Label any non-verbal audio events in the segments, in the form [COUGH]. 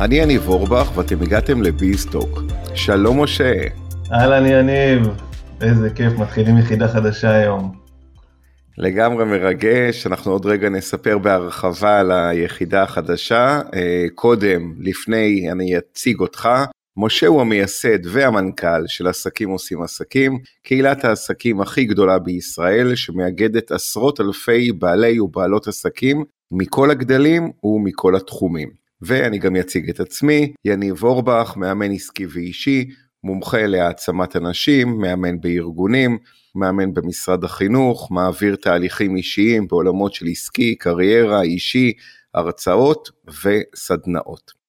אני יניב אורבך ואתם הגעתם לביסטוק. שלום משה. אהלן יניב, איזה כיף, מתחילים יחידה חדשה היום. לגמרי מרגש, אנחנו עוד רגע נספר בהרחבה על היחידה החדשה. אה, קודם, לפני, אני אציג אותך. משה הוא המייסד והמנכ"ל של עסקים עושים עסקים, קהילת העסקים הכי גדולה בישראל שמאגדת עשרות אלפי בעלי ובעלות עסקים מכל הגדלים ומכל התחומים. ואני גם אציג את עצמי, יניב אורבך, מאמן עסקי ואישי, מומחה להעצמת אנשים, מאמן בארגונים, מאמן במשרד החינוך, מעביר תהליכים אישיים בעולמות של עסקי, קריירה, אישי, הרצאות וסדנאות.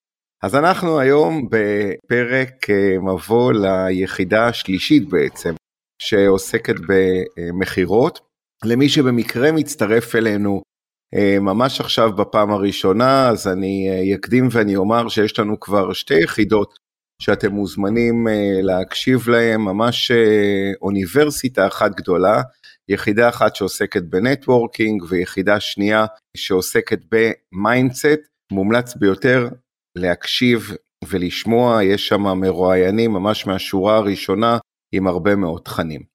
אז אנחנו היום בפרק אה, מבוא ליחידה השלישית בעצם, שעוסקת במכירות. למי שבמקרה מצטרף אלינו ממש עכשיו בפעם הראשונה, אז אני אה, אקדים ואני אומר שיש לנו כבר שתי יחידות שאתם מוזמנים אה, להקשיב להן, ממש אוניברסיטה אחת גדולה, יחידה אחת שעוסקת ב networking ויחידה שנייה שעוסקת ב mindset, מומלץ ביותר להקשיב ולשמוע, יש שם מרואיינים ממש מהשורה הראשונה עם הרבה מאוד תכנים.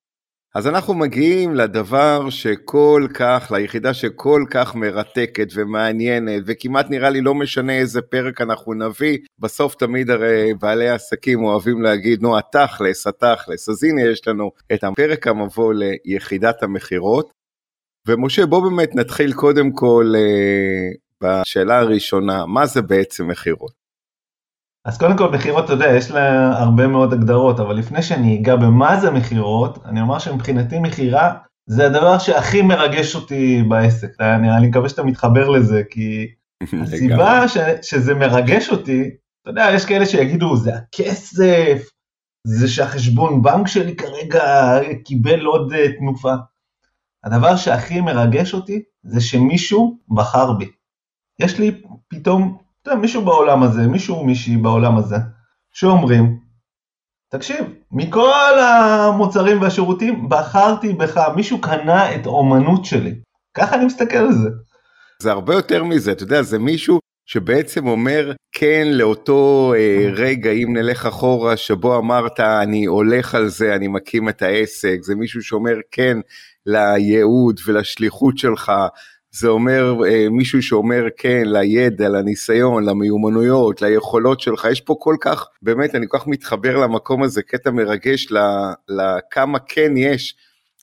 אז אנחנו מגיעים לדבר שכל כך, ליחידה שכל כך מרתקת ומעניינת, וכמעט נראה לי לא משנה איזה פרק אנחנו נביא, בסוף תמיד הרי בעלי העסקים אוהבים להגיד, נו, התכלס, התכלס. אז הנה יש לנו את הפרק המבוא ליחידת המכירות. ומשה, בוא באמת נתחיל קודם כל אה, בשאלה הראשונה, מה זה בעצם מכירות? אז קודם כל מכירות, אתה יודע, יש לה הרבה מאוד הגדרות, אבל לפני שאני אגע במה זה מכירות, אני אומר שמבחינתי מכירה זה הדבר שהכי מרגש אותי בעסק. אני, אני מקווה שאתה מתחבר לזה, כי [LAUGHS] הסיבה ש, שזה מרגש אותי, אתה יודע, יש כאלה שיגידו, זה הכסף, זה שהחשבון בנק שלי כרגע קיבל עוד uh, תנופה. הדבר שהכי מרגש אותי זה שמישהו בחר בי. יש לי פתאום אתה יודע, מישהו בעולם הזה, מישהו או מישהי בעולם הזה, שאומרים, תקשיב, מכל המוצרים והשירותים בחרתי בך, מישהו קנה את האומנות שלי. ככה אני מסתכל על זה. זה הרבה יותר מזה, אתה יודע, זה מישהו שבעצם אומר כן לאותו אה, רגע, אם נלך אחורה, שבו אמרת אני הולך על זה, אני מקים את העסק, זה מישהו שאומר כן לייעוד ולשליחות שלך, זה אומר אה, מישהו שאומר כן לידע, לניסיון, למיומנויות, ליכולות שלך, יש פה כל כך, באמת אני כל כך מתחבר למקום הזה, קטע מרגש לכמה כן יש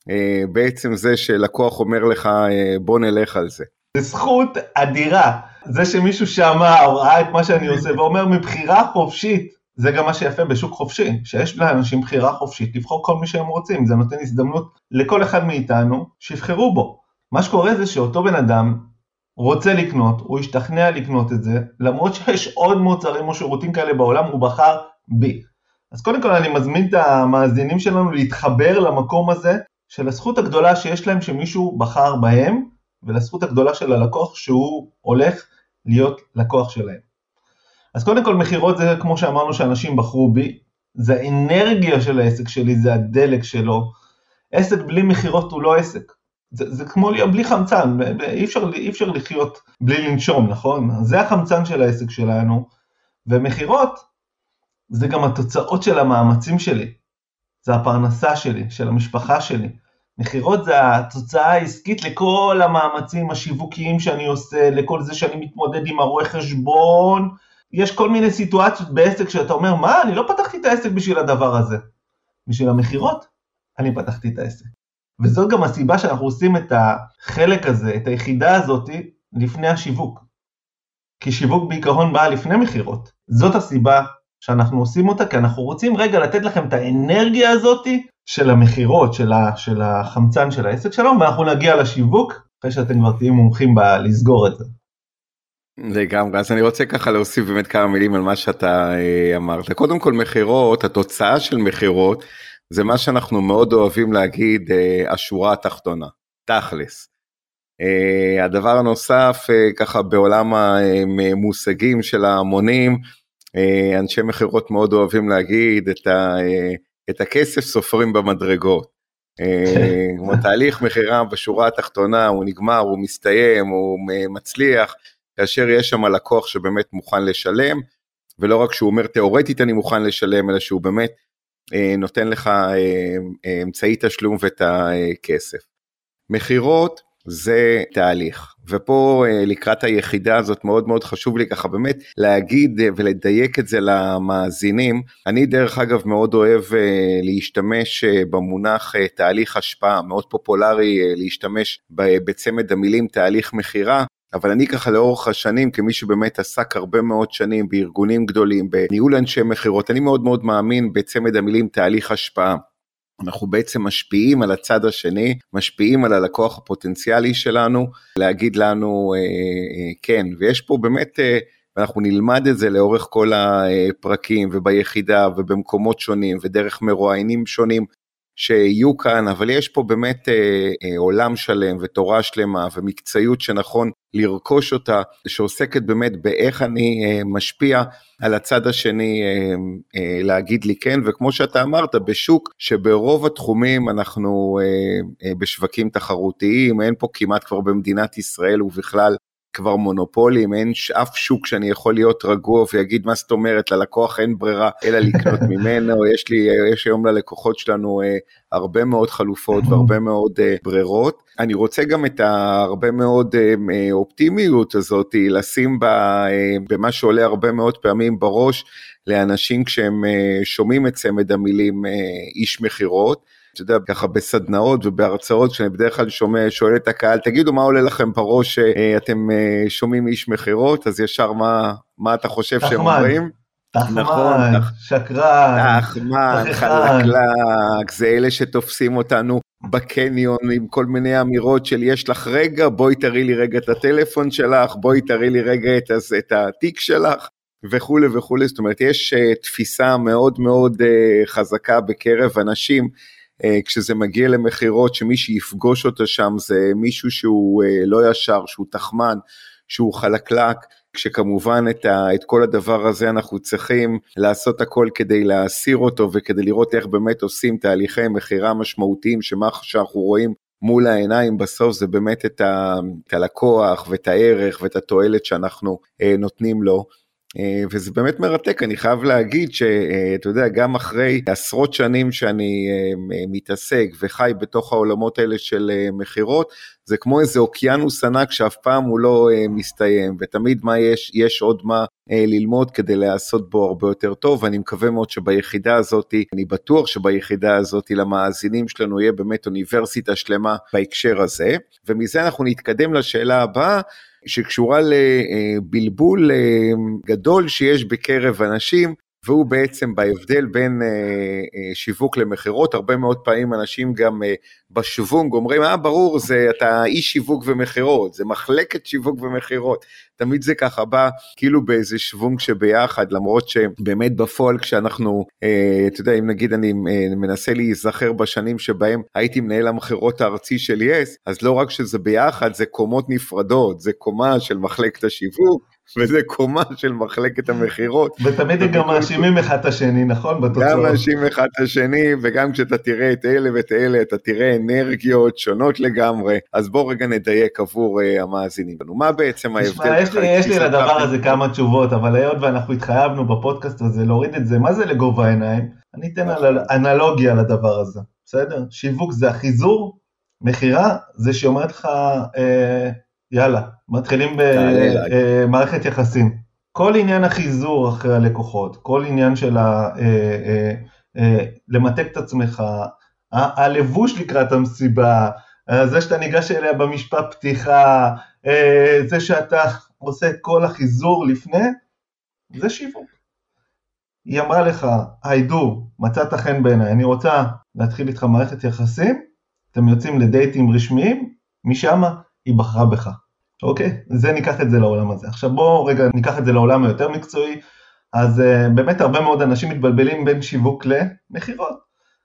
אה, בעצם זה שלקוח אומר לך אה, בוא נלך על זה. זה זכות אדירה, זה שמישהו שמע או ראה את מה שאני עושה ואומר מבחירה חופשית, זה גם מה שיפה בשוק חופשי, שיש לאנשים בחירה חופשית לבחור כל מי שהם רוצים, זה נותן הזדמנות לכל אחד מאיתנו שיבחרו בו. מה שקורה זה שאותו בן אדם רוצה לקנות, הוא השתכנע לקנות את זה, למרות שיש עוד מוצרים או שירותים כאלה בעולם, הוא בחר בי. אז קודם כל אני מזמין את המאזינים שלנו להתחבר למקום הזה של הזכות הגדולה שיש להם שמישהו בחר בהם, ולזכות הגדולה של הלקוח שהוא הולך להיות לקוח שלהם. אז קודם כל מכירות זה כמו שאמרנו שאנשים בחרו בי, זה האנרגיה של העסק שלי, זה הדלק שלו. עסק בלי מכירות הוא לא עסק. זה, זה כמו להיות בלי חמצן, אי אפשר, אי אפשר לחיות בלי לנשום, נכון? זה החמצן של העסק שלנו, ומכירות זה גם התוצאות של המאמצים שלי, זה הפרנסה שלי, של המשפחה שלי. מכירות זה התוצאה העסקית לכל המאמצים השיווקיים שאני עושה, לכל זה שאני מתמודד עם הרואה חשבון. יש כל מיני סיטואציות בעסק שאתה אומר, מה, אני לא פתחתי את העסק בשביל הדבר הזה. בשביל המכירות, אני פתחתי את העסק. וזאת גם הסיבה שאנחנו עושים את החלק הזה, את היחידה הזאת, לפני השיווק. כי שיווק בעיקרון בא לפני מכירות. זאת הסיבה שאנחנו עושים אותה, כי אנחנו רוצים רגע לתת לכם את האנרגיה הזאת של המכירות, של, של החמצן של העסק שלנו, ואנחנו נגיע לשיווק, אחרי שאתם כבר תהיו מומחים בלסגור את זה. לגמרי, אז אני רוצה ככה להוסיף באמת כמה מילים על מה שאתה אה, אמרת. קודם כל מכירות, התוצאה של מכירות, זה מה שאנחנו מאוד אוהבים להגיד, אה, השורה התחתונה, תכלס. אה, הדבר הנוסף, ככה בעולם המושגים של ההמונים, אנשי מכירות מאוד אוהבים להגיד את, ה, את הכסף סופרים במדרגות. [LAUGHS] כמו תהליך מכירה בשורה התחתונה, הוא נגמר, הוא מסתיים, הוא מצליח, כאשר יש שם לקוח שבאמת מוכן לשלם, ולא רק שהוא אומר תאורטית אני מוכן לשלם, אלא שהוא באמת אה, נותן לך אה, אה, אמצעי תשלום ואת הכסף. מכירות זה תהליך, ופה אה, לקראת היחידה הזאת מאוד מאוד חשוב לי ככה באמת להגיד אה, ולדייק את זה למאזינים. אני דרך אגב מאוד אוהב אה, להשתמש במונח תהליך השפעה, מאוד פופולרי להשתמש בצמד המילים תהליך מכירה, אבל אני ככה לאורך השנים, כמי שבאמת עסק הרבה מאוד שנים בארגונים גדולים, בניהול אנשי מכירות, אני מאוד מאוד מאמין בצמד המילים תהליך השפעה. אנחנו בעצם משפיעים על הצד השני, משפיעים על הלקוח הפוטנציאלי שלנו, להגיד לנו אה, אה, כן, ויש פה באמת, אה, אנחנו נלמד את זה לאורך כל הפרקים וביחידה ובמקומות שונים ודרך מרואיינים שונים שיהיו כאן, אבל יש פה באמת אה, אה, עולם שלם ותורה שלמה ומקצועיות שנכון לרכוש אותה, שעוסקת באמת באיך אני אה, משפיע על הצד השני אה, אה, להגיד לי כן, וכמו שאתה אמרת, בשוק שברוב התחומים אנחנו אה, אה, בשווקים תחרותיים, אין פה כמעט כבר במדינת ישראל ובכלל כבר מונופולים, אין אף שוק שאני יכול להיות רגוע ויגיד מה זאת אומרת, ללקוח אין ברירה אלא לקנות [LAUGHS] ממנו, יש לי, יש היום ללקוחות שלנו אה, הרבה מאוד חלופות והרבה מאוד אה, ברירות. אני רוצה גם את הרבה מאוד אה, אופטימיות הזאת לשים בה, במה שעולה הרבה מאוד פעמים בראש לאנשים כשהם שומעים את צמד המילים איש מכירות. אתה יודע, ככה בסדנאות ובהרצאות, כשאני בדרך כלל שומע, שואל את הקהל, תגידו מה עולה לכם בראש שאתם אה, אה, שומעים איש מכירות, אז ישר מה, מה אתה חושב שהם אומרים? תחמן, נכון, שקרן, תחמן, חלקלק, זה אלה שתופסים אותנו בקניון עם כל מיני אמירות של יש לך רגע, בואי תראי לי רגע את הטלפון שלך, בואי תראי לי רגע את, את התיק שלך. וכולי וכולי, זאת אומרת יש uh, תפיסה מאוד מאוד חזקה בקרב אנשים אה, כשזה מגיע למכירות שמי שיפגוש אותו שם זה מישהו שהוא אה, לא ישר, שהוא תחמן, שהוא חלקלק, כשכמובן את, ה, את כל הדבר הזה אנחנו צריכים לעשות הכל כדי להסיר אותו וכדי לראות איך באמת עושים תהליכי מכירה משמעותיים, שמה שאנחנו רואים מול העיניים בסוף זה באמת את, ה, את הלקוח ואת הערך ואת התועלת שאנחנו אה, נותנים לו. אה, וזה באמת מרתק, אני חייב להגיד שאתה יודע, גם אחרי עשרות שנים שאני אה, מתעסק וחי בתוך העולמות האלה של אה, מכירות, זה כמו איזה אוקיינוס ענק שאף פעם הוא לא מסתיים, ותמיד מה יש, יש עוד מה ללמוד כדי לעשות בו הרבה יותר טוב, ואני מקווה מאוד שביחידה הזאת, אני בטוח שביחידה הזאת למאזינים שלנו יהיה באמת אוניברסיטה שלמה בהקשר הזה, ומזה אנחנו נתקדם לשאלה הבאה. שקשורה לבלבול אה, גדול שיש בקרב אנשים והוא בעצם בהבדל בין אה, אה, שיווק למכירות, הרבה מאוד פעמים אנשים גם אה, בשוונג אומרים, אה ברור, זה אתה איש שיווק ומכירות, זה מחלקת שיווק ומכירות, תמיד זה ככה בא כאילו באיזה שוונג שביחד, למרות שבאמת בפועל כשאנחנו, אה, אתה יודע, אם נגיד אני אה, מנסה להיזכר בשנים שבהם הייתי מנהל המכירות הארצי של יס, אז לא רק שזה ביחד, זה קומות נפרדות, זה קומה של מחלקת השיווק, וזה קומה של מחלקת המכירות. ותמיד הם גם מאשימים אחד את השני, נכון? בתוצאות. גם מאשים אחד את השני, וגם כשאתה תראה את אלה ואת אלה, אתה תראה אנרגיות שונות לגמרי. אז בוא רגע נדייק עבור uh, המאזינים לנו. מה בעצם ההבדל? יש לי, יש לי לדבר הזה כמה תשובות, אבל היות ואנחנו התחייבנו בפודקאסט הזה להוריד את זה, מה זה לגובה העיניים? אני אתן נכון. אנלוגיה לדבר הזה, בסדר? שיווק זה החיזור, מכירה זה שאומרת לך, אה, יאללה, מתחילים במערכת יחסים. כל עניין החיזור אחרי הלקוחות, כל עניין של ה... אה, אה, אה, למתק את עצמך, הלבוש לקראת המסיבה, זה שאתה ניגש אליה במשפט פתיחה, זה שאתה עושה את כל החיזור לפני, זה שיווק. היא אמרה לך, היידו, מצאת חן בעיניי, אני רוצה להתחיל איתך מערכת יחסים, אתם יוצאים לדייטים רשמיים, משם היא בחרה בך. אוקיי? זה ניקח את זה לעולם הזה. עכשיו בואו רגע ניקח את זה לעולם היותר מקצועי. אז uh, באמת הרבה מאוד אנשים מתבלבלים בין שיווק למכירות.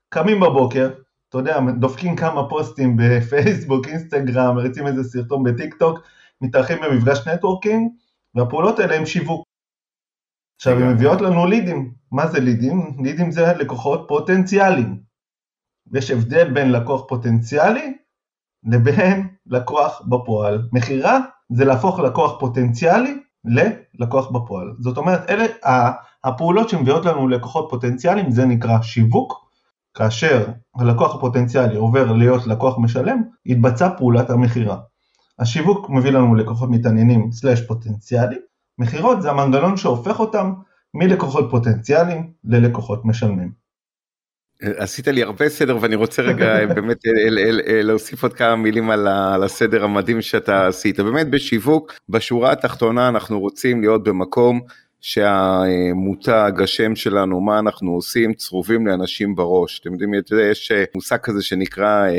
קמים בבוקר, אתה יודע, דופקים כמה פוסטים בפייסבוק, אינסטגרם, מריצים איזה סרטון בטיק טוק, מתארחים במפגש networking, והפעולות האלה הם שיווק. עכשיו, הן מביאות לנו לידים. מה זה לידים? לידים זה לקוחות פוטנציאליים. יש הבדל בין לקוח פוטנציאלי לבין לקוח בפועל. מכירה זה להפוך לקוח פוטנציאלי ללקוח בפועל. זאת אומרת, אלה הפעולות שמביאות לנו לקוחות פוטנציאליים, זה נקרא שיווק. כאשר הלקוח הפוטנציאלי עובר להיות לקוח משלם, יתבצע פעולת המכירה. השיווק מביא לנו לקוחות מתעניינים סלאש פוטנציאלי, מכירות זה המנגנון שהופך אותם מלקוחות פוטנציאליים ללקוחות משלמים. עשית לי הרבה סדר ואני רוצה רגע [LAUGHS] באמת אל, אל, אל, להוסיף עוד כמה מילים על הסדר המדהים שאתה עשית. באמת בשיווק, בשורה התחתונה אנחנו רוצים להיות במקום שהמותג, השם שלנו, מה אנחנו עושים, צרובים לאנשים בראש. אתם יודעים, יש אה, מושג כזה שנקרא אה,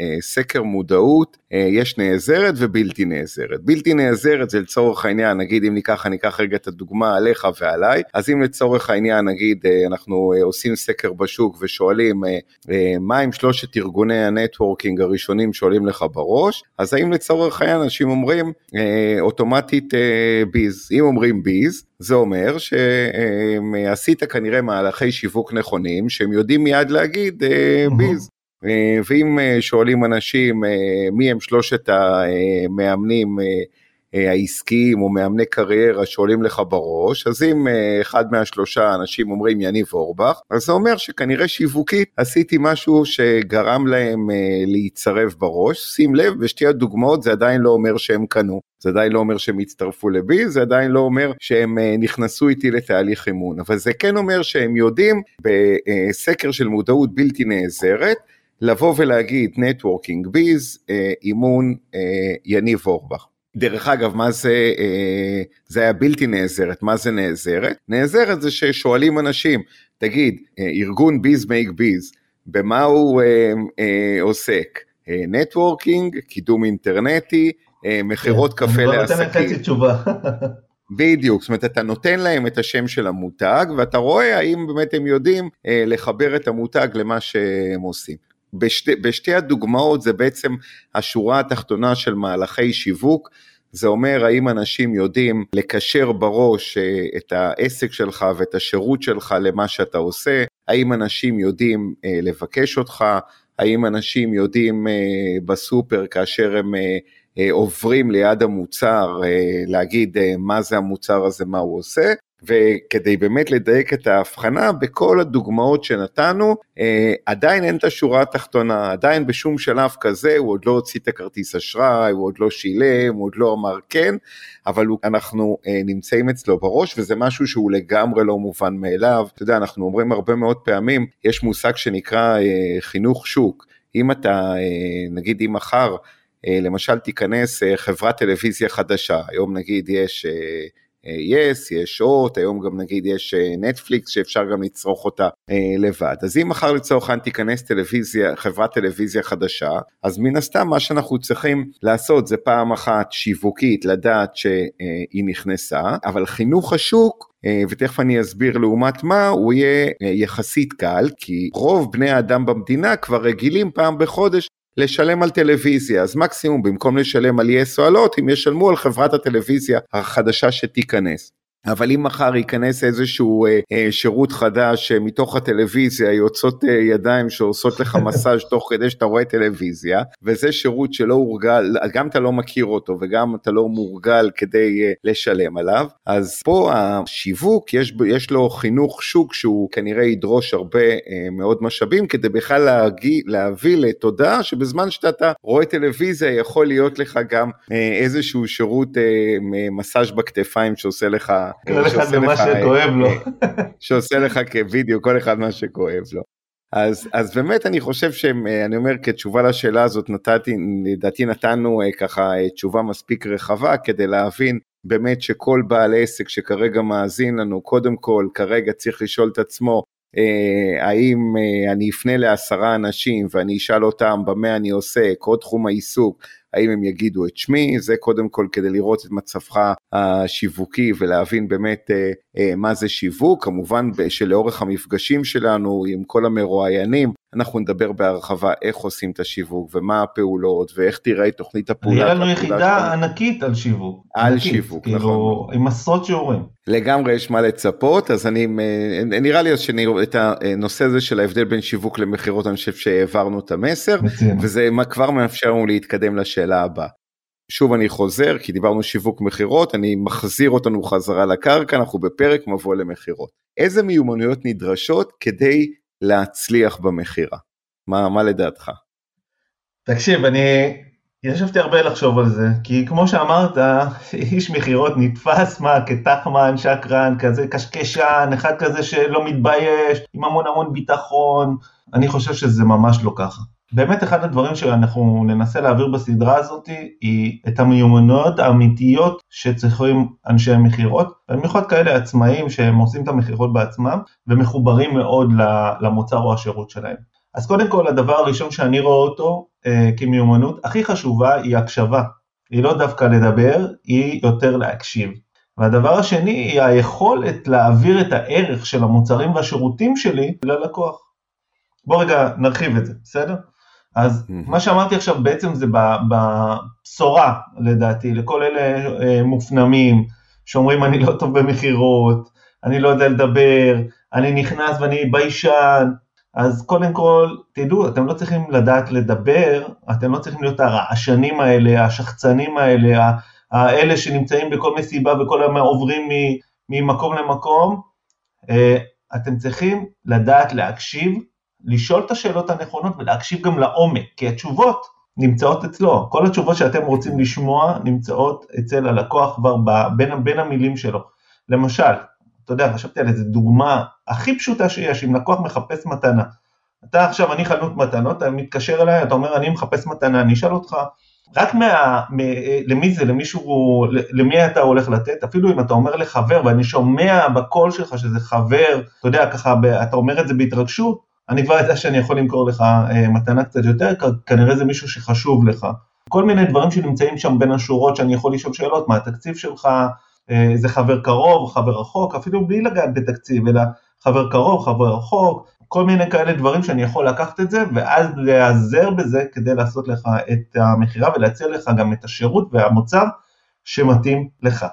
אה, סקר מודעות, יש נעזרת ובלתי נעזרת. בלתי נעזרת זה לצורך העניין, נגיד אם ניקח, אני אקח רגע את הדוגמה עליך ועליי, אז אם לצורך העניין נגיד אנחנו עושים סקר בשוק ושואלים מה עם שלושת ארגוני ה networking הראשונים שעולים לך בראש, אז האם לצורך העניין אנשים אומרים אוטומטית ביז. אם אומרים ביז, זה אומר שעשית כנראה מהלכי שיווק נכונים שהם יודעים מיד להגיד אה, ביז. אה, ואם אה, שואלים אנשים מי הם שלושת המאמנים העסקיים או מאמני קריירה שעולים לך בראש, אז אם אחד מהשלושה אנשים אומרים יניב אורבך, אז זה אומר שכנראה שיווקית עשיתי משהו שגרם להם להיצרב בראש. שים לב, בשתי הדוגמאות זה עדיין לא אומר שהם קנו. זה עדיין לא אומר שהם הצטרפו לבי, זה עדיין לא אומר שהם אה, נכנסו איתי לתהליך אימון, אבל זה כן אומר שהם יודעים בסקר של מודעות בלתי נעזרת, לבוא ולהגיד נטוורקינג ביז, אה, אימון אה, יניב אורבך. דרך אגב, מה זה, זה היה בלתי נעזרת, מה זה נעזרת? נעזרת זה ששואלים אנשים, תגיד, ארגון ביז מייק ביז, במה הוא עוסק? נטוורקינג, קידום אינטרנטי, אה, מכירות כן, קפה לעסקים. אני כבר נותן חצי תשובה. בדיוק, זאת אומרת אתה נותן להם את השם של המותג ואתה רואה האם באמת הם יודעים אה, לחבר את המותג למה שהם עושים. בשתי, בשתי הדוגמאות זה בעצם השורה התחתונה של מהלכי שיווק, זה אומר האם אנשים יודעים לקשר בראש אה, את העסק שלך ואת השירות שלך למה שאתה עושה, האם אנשים יודעים לבקש אותך, האם אנשים יודעים בסופר כאשר הם אה, עוברים ליד המוצר, אה, להגיד אה, מה זה המוצר הזה, מה הוא עושה, וכדי באמת לדייק את ההבחנה, בכל הדוגמאות שנתנו, עדיין אין את השורה התחתונה, עדיין בשום שלב כזה הוא עוד לא הוציא את הכרטיס אשראי, הוא עוד לא שילם, הוא עוד לא אמר כן, אבל אנחנו נמצאים אצלו בראש, וזה משהו שהוא לגמרי לא מובן מאליו. אתה יודע, אנחנו אומרים הרבה מאוד פעמים, יש מושג שנקרא חינוך שוק. אם אתה, נגיד אם מחר, אה, למשל תיכנס אה, חברת טלוויזיה חדשה, היום נגיד יש יס, אה, יש הוט, היום גם נגיד יש נטפליקס שאפשר גם לצרוך אותה לבד. אז אם מחר לצורך העניין תיכנס טלוויזיה, חברת טלוויזיה חדשה, אז מן הסתם מה שאנחנו צריכים לעשות זה פעם אחת שיווקית לדעת שהיא נכנסה, אבל חינוך השוק ותכף אני אסביר לעומת מה, הוא יהיה יחסית קל, כי רוב בני האדם במדינה כבר רגילים פעם בחודש לשלם על טלוויזיה, אז מקסימום במקום לשלם על יס או על אם ישלמו על חברת הטלוויזיה החדשה שתיכנס. אבל אם מחר ייכנס איזשהו אה, אה, שירות חדש אה, מתוך הטלוויזיה, יוצאות אה, ידיים שעושות לך [LAUGHS] מסאז' תוך כדי שאתה רואה טלוויזיה, וזה שירות שלא הורגל, גם אתה לא מכיר אותו וגם אתה לא מורגל כדי אה, לשלם עליו, אז פה השיווק, יש, יש לו חינוך שוק שהוא כנראה ידרוש הרבה אה, מאוד משאבים, כדי בכלל להגיע, להביא לתודעה שבזמן שאתה רואה טלוויזיה יכול להיות לך גם אה, איזשהו שירות אה, מסאז' בכתפיים שעושה לך כל אחד ומה שכואב לו. שעושה לך כווידאו, כל אחד מה שכואב לו. אז, אז באמת אני חושב שאני אומר כתשובה לשאלה הזאת נתתי, לדעתי נתנו אה, ככה אה, תשובה מספיק רחבה כדי להבין באמת שכל בעל עסק שכרגע מאזין לנו, קודם כל כרגע צריך לשאול את עצמו אה, האם אני אפנה לעשרה אנשים ואני אשאל אותם במה אני עוסק, או תחום העיסוק, האם הם יגידו את שמי, זה קודם כל כדי לראות את מצבך השיווקי ולהבין באמת אה, אה, מה זה שיווק, כמובן שלאורך המפגשים שלנו עם כל המרואיינים, אנחנו נדבר בהרחבה איך עושים את השיווק ומה הפעולות ואיך תראה תוכנית הפעולה. נראה לנו יחידה ענקית על שיווק. על ענקית, שיווק, כאילו, נכון. עם עשרות שיעורים. לגמרי יש מה לצפות, אז אני, אה, נראה לי שאת הנושא הזה של ההבדל בין שיווק למכירות, אני חושב שהעברנו את המסר, מצוין. וזה כבר מאפשר לנו להתקדם לשאלה הבאה. שוב אני חוזר, כי דיברנו שיווק מכירות, אני מחזיר אותנו חזרה לקרקע, אנחנו בפרק מבוא למכירות. איזה מיומנויות נדרשות כדי להצליח במכירה? מה, מה לדעתך? תקשיב, אני ישבתי הרבה לחשוב על זה, כי כמו שאמרת, [LAUGHS] איש מכירות נתפס מה כתחמן, שקרן, כזה קשקשן, אחד כזה שלא מתבייש, עם המון המון ביטחון, אני חושב שזה ממש לא ככה. באמת אחד הדברים שאנחנו ננסה להעביר בסדרה הזאת היא את המיומנויות האמיתיות שצריכים אנשי מכירות, במיוחד כאלה עצמאים שהם עושים את המכירות בעצמם ומחוברים מאוד למוצר או השירות שלהם. אז קודם כל הדבר הראשון שאני רואה אותו אה, כמיומנות הכי חשובה היא הקשבה, היא לא דווקא לדבר, היא יותר להקשיב. והדבר השני היא היכולת להעביר את הערך של המוצרים והשירותים שלי ללקוח. בוא רגע נרחיב את זה, בסדר? אז mm-hmm. מה שאמרתי עכשיו בעצם זה בבשורה לדעתי, לכל אלה אה, מופנמים שאומרים אני לא טוב במכירות, אני לא יודע לדבר, אני נכנס ואני ביישן, אז קודם כל, תדעו, אתם לא צריכים לדעת לדבר, אתם לא צריכים להיות הרעשנים האלה, השחצנים האלה, האלה שנמצאים בכל מסיבה וכל הזמן עוברים ממקום למקום, אה, אתם צריכים לדעת להקשיב לשאול את השאלות הנכונות ולהקשיב גם לעומק, כי התשובות נמצאות אצלו, כל התשובות שאתם רוצים לשמוע נמצאות אצל הלקוח כבר בין, בין המילים שלו. למשל, אתה יודע, חשבתי על איזה דוגמה הכי פשוטה שיש, אם לקוח מחפש מתנה. אתה עכשיו, אני חנות מתנות, אתה מתקשר אליי, אתה אומר, אני מחפש מתנה, אני אשאל אותך, רק מה, מ, למי זה, למישהו, למי אתה הולך לתת, אפילו אם אתה אומר לחבר, ואני שומע בקול שלך שזה חבר, אתה יודע, ככה, אתה אומר את זה בהתרגשות, אני כבר יודע שאני יכול למכור לך אה, מתנה קצת יותר, כנראה זה מישהו שחשוב לך. כל מיני דברים שנמצאים שם בין השורות שאני יכול לשאול שאלות, מה התקציב שלך, אה, זה חבר קרוב, חבר רחוק, אפילו בלי לגעת בתקציב, אלא חבר קרוב, חבר רחוק, כל מיני כאלה דברים שאני יכול לקחת את זה, ואז להיעזר בזה כדי לעשות לך את המכירה ולהציע לך גם את השירות והמוצר שמתאים לך.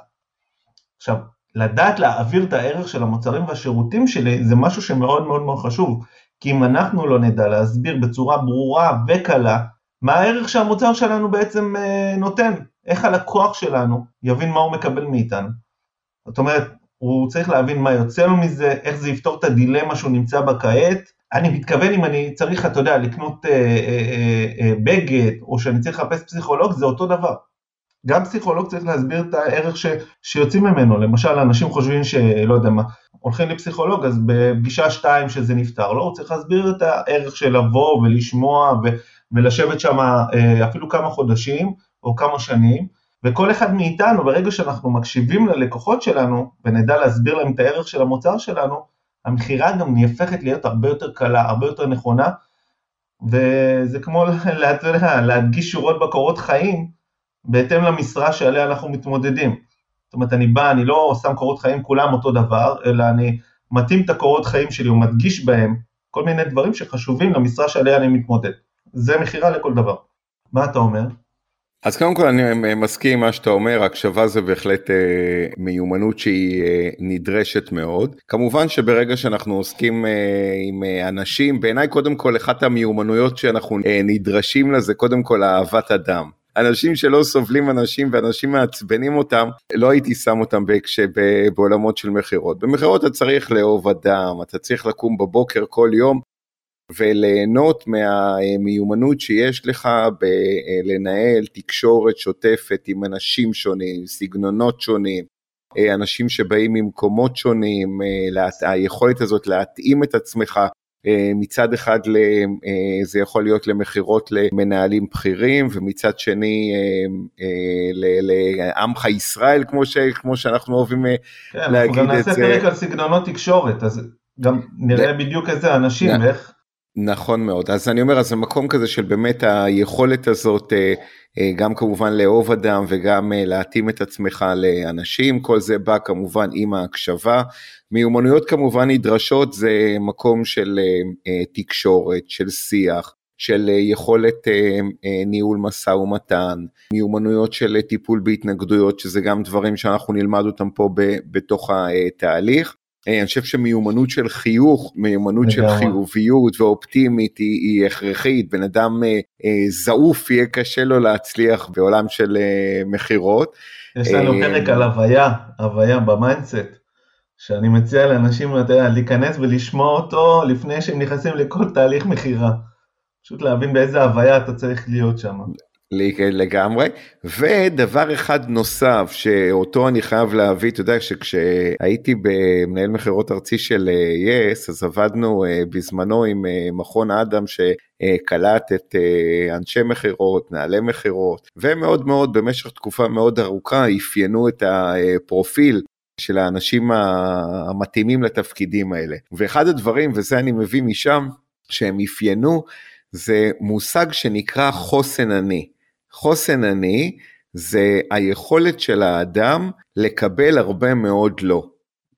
עכשיו, לדעת להעביר את הערך של המוצרים והשירותים שלי זה משהו שמאוד מאוד מאוד חשוב, כי אם אנחנו לא נדע להסביר בצורה ברורה וקלה מה הערך שהמוצר שלנו בעצם אה, נותן, איך הלקוח שלנו יבין מה הוא מקבל מאיתנו. זאת אומרת, הוא צריך להבין מה יוצא לו מזה, איך זה יפתור את הדילמה שהוא נמצא בה כעת. אני מתכוון אם אני צריך, אתה יודע, לקנות אה, אה, אה, בגד, או שאני צריך לחפש פסיכולוג, זה אותו דבר. גם פסיכולוג צריך להסביר את הערך ש, שיוצאים ממנו, למשל אנשים חושבים שלא יודע מה, הולכים לפסיכולוג אז בפגישה שתיים שזה נפתר, לא, הוא צריך להסביר את הערך של לבוא ולשמוע ו, ולשבת שם אה, אפילו כמה חודשים או כמה שנים, וכל אחד מאיתנו ברגע שאנחנו מקשיבים ללקוחות שלנו ונדע להסביר להם את הערך של המוצר שלנו, המכירה גם נהפכת להיות הרבה יותר קלה, הרבה יותר נכונה, וזה כמו להדגיש שורות בקורות חיים, בהתאם למשרה שעליה אנחנו מתמודדים. זאת אומרת, אני בא, אני לא שם קורות חיים כולם אותו דבר, אלא אני מתאים את הקורות חיים שלי ומדגיש בהם כל מיני דברים שחשובים למשרה שעליה אני מתמודד. זה מכירה לכל דבר. מה אתה אומר? אז קודם כל אני מסכים עם מה שאתה אומר, הקשבה זה בהחלט אה, מיומנות שהיא אה, נדרשת מאוד. כמובן שברגע שאנחנו עוסקים אה, עם אה, אנשים, בעיניי קודם כל אחת המיומנויות שאנחנו אה, נדרשים לה זה קודם כל אהבת אדם. אנשים שלא סובלים אנשים ואנשים מעצבנים אותם, לא הייתי שם אותם בעולמות של מכירות. במכירות אתה צריך לאהוב אדם, אתה צריך לקום בבוקר כל יום וליהנות מהמיומנות שיש לך בלנהל תקשורת שוטפת עם אנשים שונים, סגנונות שונים, אנשים שבאים ממקומות שונים, היכולת הזאת להתאים את עצמך אה, מצד אחד אה, זה יכול להיות למכירות למנהלים בכירים ומצד שני אה, לעמך ישראל כמו, ש, כמו שאנחנו אוהבים כן, להגיד את זה. אנחנו גם נעשה פרק על סגנונות תקשורת אז גם נראה בדיוק איזה אנשים ואיך נכון מאוד, אז אני אומר, אז זה מקום כזה של באמת היכולת הזאת, אה, אה, גם כמובן לאהוב אדם וגם אה, להתאים את עצמך לאנשים, כל זה בא כמובן עם ההקשבה. מיומנויות כמובן נדרשות, זה מקום של תקשורת, של שיח, של יכולת ניהול משא ומתן, מיומנויות של טיפול בהתנגדויות, שזה גם דברים שאנחנו נלמד אותם פה בתוך התהליך. אני חושב שמיומנות של חיוך, מיומנות של חיוביות ואופטימית היא, היא הכרחית, בן אדם אה, אה, זעוף יהיה קשה לו להצליח בעולם של אה, מכירות. יש לנו אה, פרק על הוויה, הוויה ב mindset, שאני מציע לאנשים יודע, להיכנס ולשמוע אותו לפני שהם נכנסים לכל תהליך מכירה. פשוט להבין באיזה הוויה אתה צריך להיות שם. לגמרי, ודבר אחד נוסף שאותו אני חייב להביא, אתה יודע שכשהייתי במנהל מכירות ארצי של יס, אז עבדנו אה, בזמנו עם אה, מכון אדם שקלט את אה, אנשי מכירות, נהלי מכירות, ומאוד מאוד במשך תקופה מאוד ארוכה אפיינו את הפרופיל של האנשים המתאימים לתפקידים האלה. ואחד הדברים, וזה אני מביא משם, שהם אפיינו, זה מושג שנקרא חוסן אני. חוסן אני זה היכולת של האדם לקבל הרבה מאוד לא.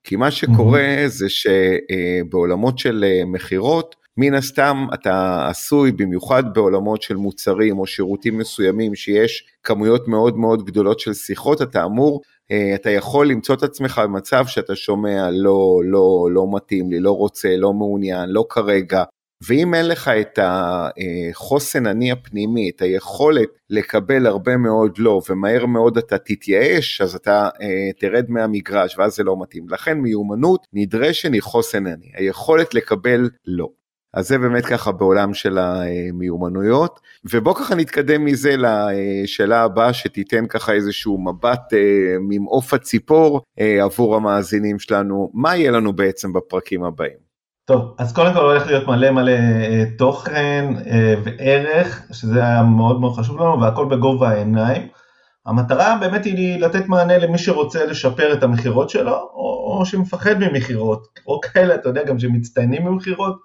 כי מה שקורה mm-hmm. זה שבעולמות של אה, מכירות, מן הסתם אתה עשוי, במיוחד בעולמות של מוצרים או שירותים מסוימים שיש כמויות מאוד מאוד גדולות של שיחות, אתה אמור, אה, אתה יכול למצוא את עצמך במצב שאתה שומע לא, לא, לא מתאים לי, לא רוצה, לא מעוניין, לא כרגע, ואם אין לך את החוסן אני הפנימי, את היכולת לקבל הרבה מאוד לא, ומהר מאוד אתה תתייאש, אז אתה אה, תרד מהמגרש, ואז זה לא מתאים. לכן מיומנות נדרשת היא חוסן אני, היכולת לקבל לא. אז זה באמת ככה בעולם של המיומנויות, ובוא ככה נתקדם מזה לשאלה הבאה שתיתן ככה איזשהו מבט אה, ממעוף הציפור אה, עבור המאזינים שלנו, מה יהיה לנו בעצם בפרקים הבאים? טוב, אז קודם כל הולך להיות מלא מלא אה, תוכן אה, וערך, שזה היה מאוד מאוד חשוב לנו, והכל בגובה העיניים. המטרה באמת היא לתת מענה למי שרוצה לשפר את המכירות שלו, או, או שמפחד ממכירות, או כאלה, אתה יודע, גם שמצטיינים ממכירות,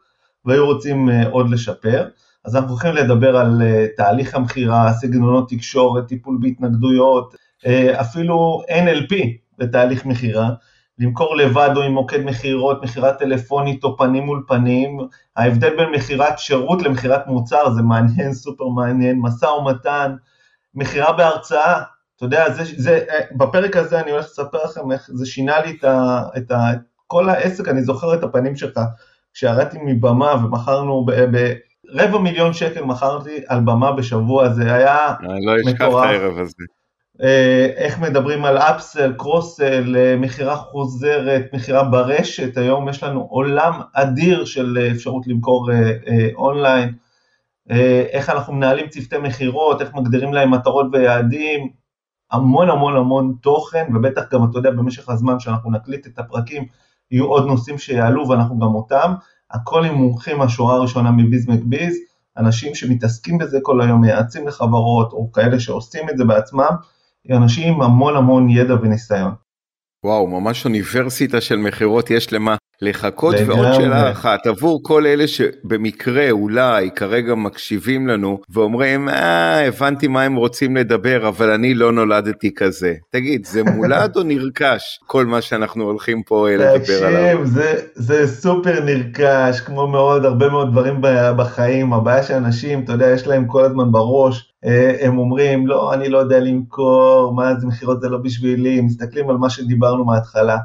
והיו רוצים אה, עוד לשפר. אז אנחנו הולכים לדבר על תהליך המכירה, סגנונות תקשורת, טיפול בהתנגדויות, אפילו NLP בתהליך מכירה. למכור לבד או עם מוקד מכירות, מכירה טלפונית או פנים מול פנים, ההבדל בין מכירת שירות למכירת מוצר זה מעניין, סופר מעניין, משא ומתן, מכירה בהרצאה, אתה יודע, זה, זה, בפרק הזה אני הולך לספר לכם איך זה שינה לי את, ה, את ה, כל העסק, אני זוכר את הפנים שלך, כשירדתי מבמה ומכרנו ברבע מיליון שקל מכרתי על במה בשבוע, זה היה מטורף. אני לא אשכח את הערב הזה. אה, איך מדברים על אפסל, קרוסל, אה, מכירה חוזרת, מכירה ברשת, היום יש לנו עולם אדיר של אה, אפשרות למכור אונליין, איך אנחנו מנהלים צוותי מכירות, איך מגדירים להם מטרות ויעדים, המון המון המון תוכן, ובטח גם אתה יודע במשך הזמן שאנחנו נקליט את הפרקים, יהיו עוד נושאים שיעלו ואנחנו גם אותם, הכל עם מומחים מהשורה הראשונה מביז מקביז, אנשים שמתעסקים בזה כל היום, מייעצים לחברות, או כאלה שעושים את זה בעצמם, אנשים עם המון המון ידע וניסיון. וואו, ממש אוניברסיטה של מכירות יש למה לחכות, ועוד שאלה אחת, עבור כל אלה שבמקרה אולי כרגע מקשיבים לנו ואומרים, אה, הבנתי מה הם רוצים לדבר, אבל אני לא נולדתי כזה. תגיד, זה מולד או [LAUGHS] נרכש, כל מה שאנחנו הולכים פה אה, לדבר עליו? תקשיב, זה, זה סופר נרכש, כמו מאוד, הרבה מאוד דברים בחיים, הבעיה שאנשים, אתה יודע, יש להם כל הזמן בראש, אה, הם אומרים, לא, אני לא יודע למכור, מה זה מכירות זה לא בשבילי, מסתכלים על מה שדיברנו מההתחלה.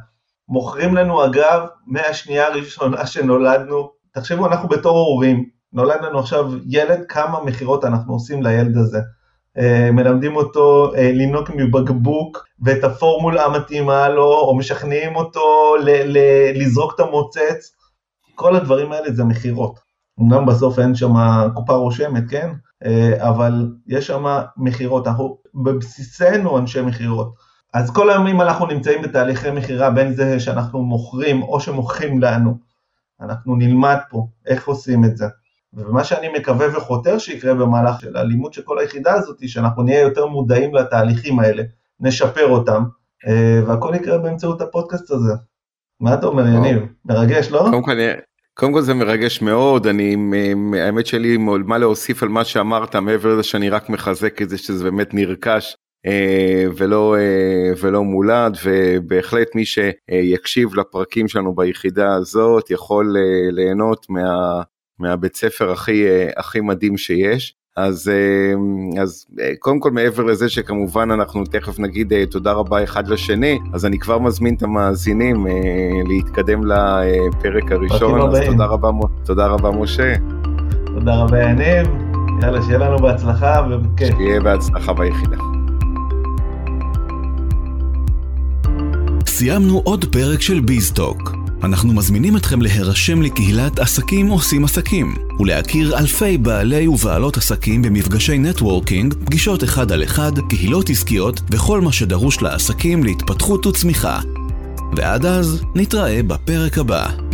מוכרים לנו אגב, מהשנייה הראשונה שנולדנו, תחשבו, אנחנו בתור הורים, נולד לנו עכשיו ילד, כמה מכירות אנחנו עושים לילד הזה. אה, מלמדים אותו אה, לנהוג מבקבוק ואת הפורמולה המתאימה לו, או משכנעים אותו ל- ל- לזרוק את המוצץ, כל הדברים האלה זה מכירות. אמנם בסוף אין שם קופה רושמת, כן? אה, אבל יש שם מכירות, אנחנו בבסיסנו אנשי מכירות. אז כל הימים אנחנו נמצאים בתהליכי מכירה, בין זה שאנחנו מוכרים או שמוכרים לנו. אנחנו נלמד פה איך עושים את זה. ומה שאני מקווה וחותר שיקרה במהלך של הלימוד של כל היחידה הזאת, שאנחנו נהיה יותר מודעים לתהליכים האלה, נשפר אותם, אה, והכל יקרה באמצעות הפודקאסט הזה. מה אתה אומר, יניב? מרגש, לא? קודם כל, קודם כל זה מרגש מאוד, אני, האמת שלי מה להוסיף על מה שאמרת, מעבר לזה שאני רק מחזק את זה שזה באמת נרכש ולא, אה, ולא מולד, ובהחלט מי שיקשיב לפרקים שלנו ביחידה הזאת יכול אה, ליהנות מה, מהבית ספר הכי, הכי מדהים שיש. אז, אז קודם כל מעבר לזה שכמובן אנחנו תכף נגיד תודה רבה אחד לשני, אז אני כבר מזמין את המאזינים להתקדם לפרק הראשון, אז תודה רבה, תודה רבה משה. תודה רבה יניב, יאללה שיהיה לנו בהצלחה ובכיף. שיהיה בהצלחה ביחידה. סיימנו עוד פרק של ביזטוק. אנחנו מזמינים אתכם להירשם לקהילת עסקים עושים עסקים, ולהכיר אלפי בעלי ובעלות עסקים במפגשי נטוורקינג, פגישות אחד על אחד, קהילות עסקיות וכל מה שדרוש לעסקים להתפתחות וצמיחה. ועד אז, נתראה בפרק הבא.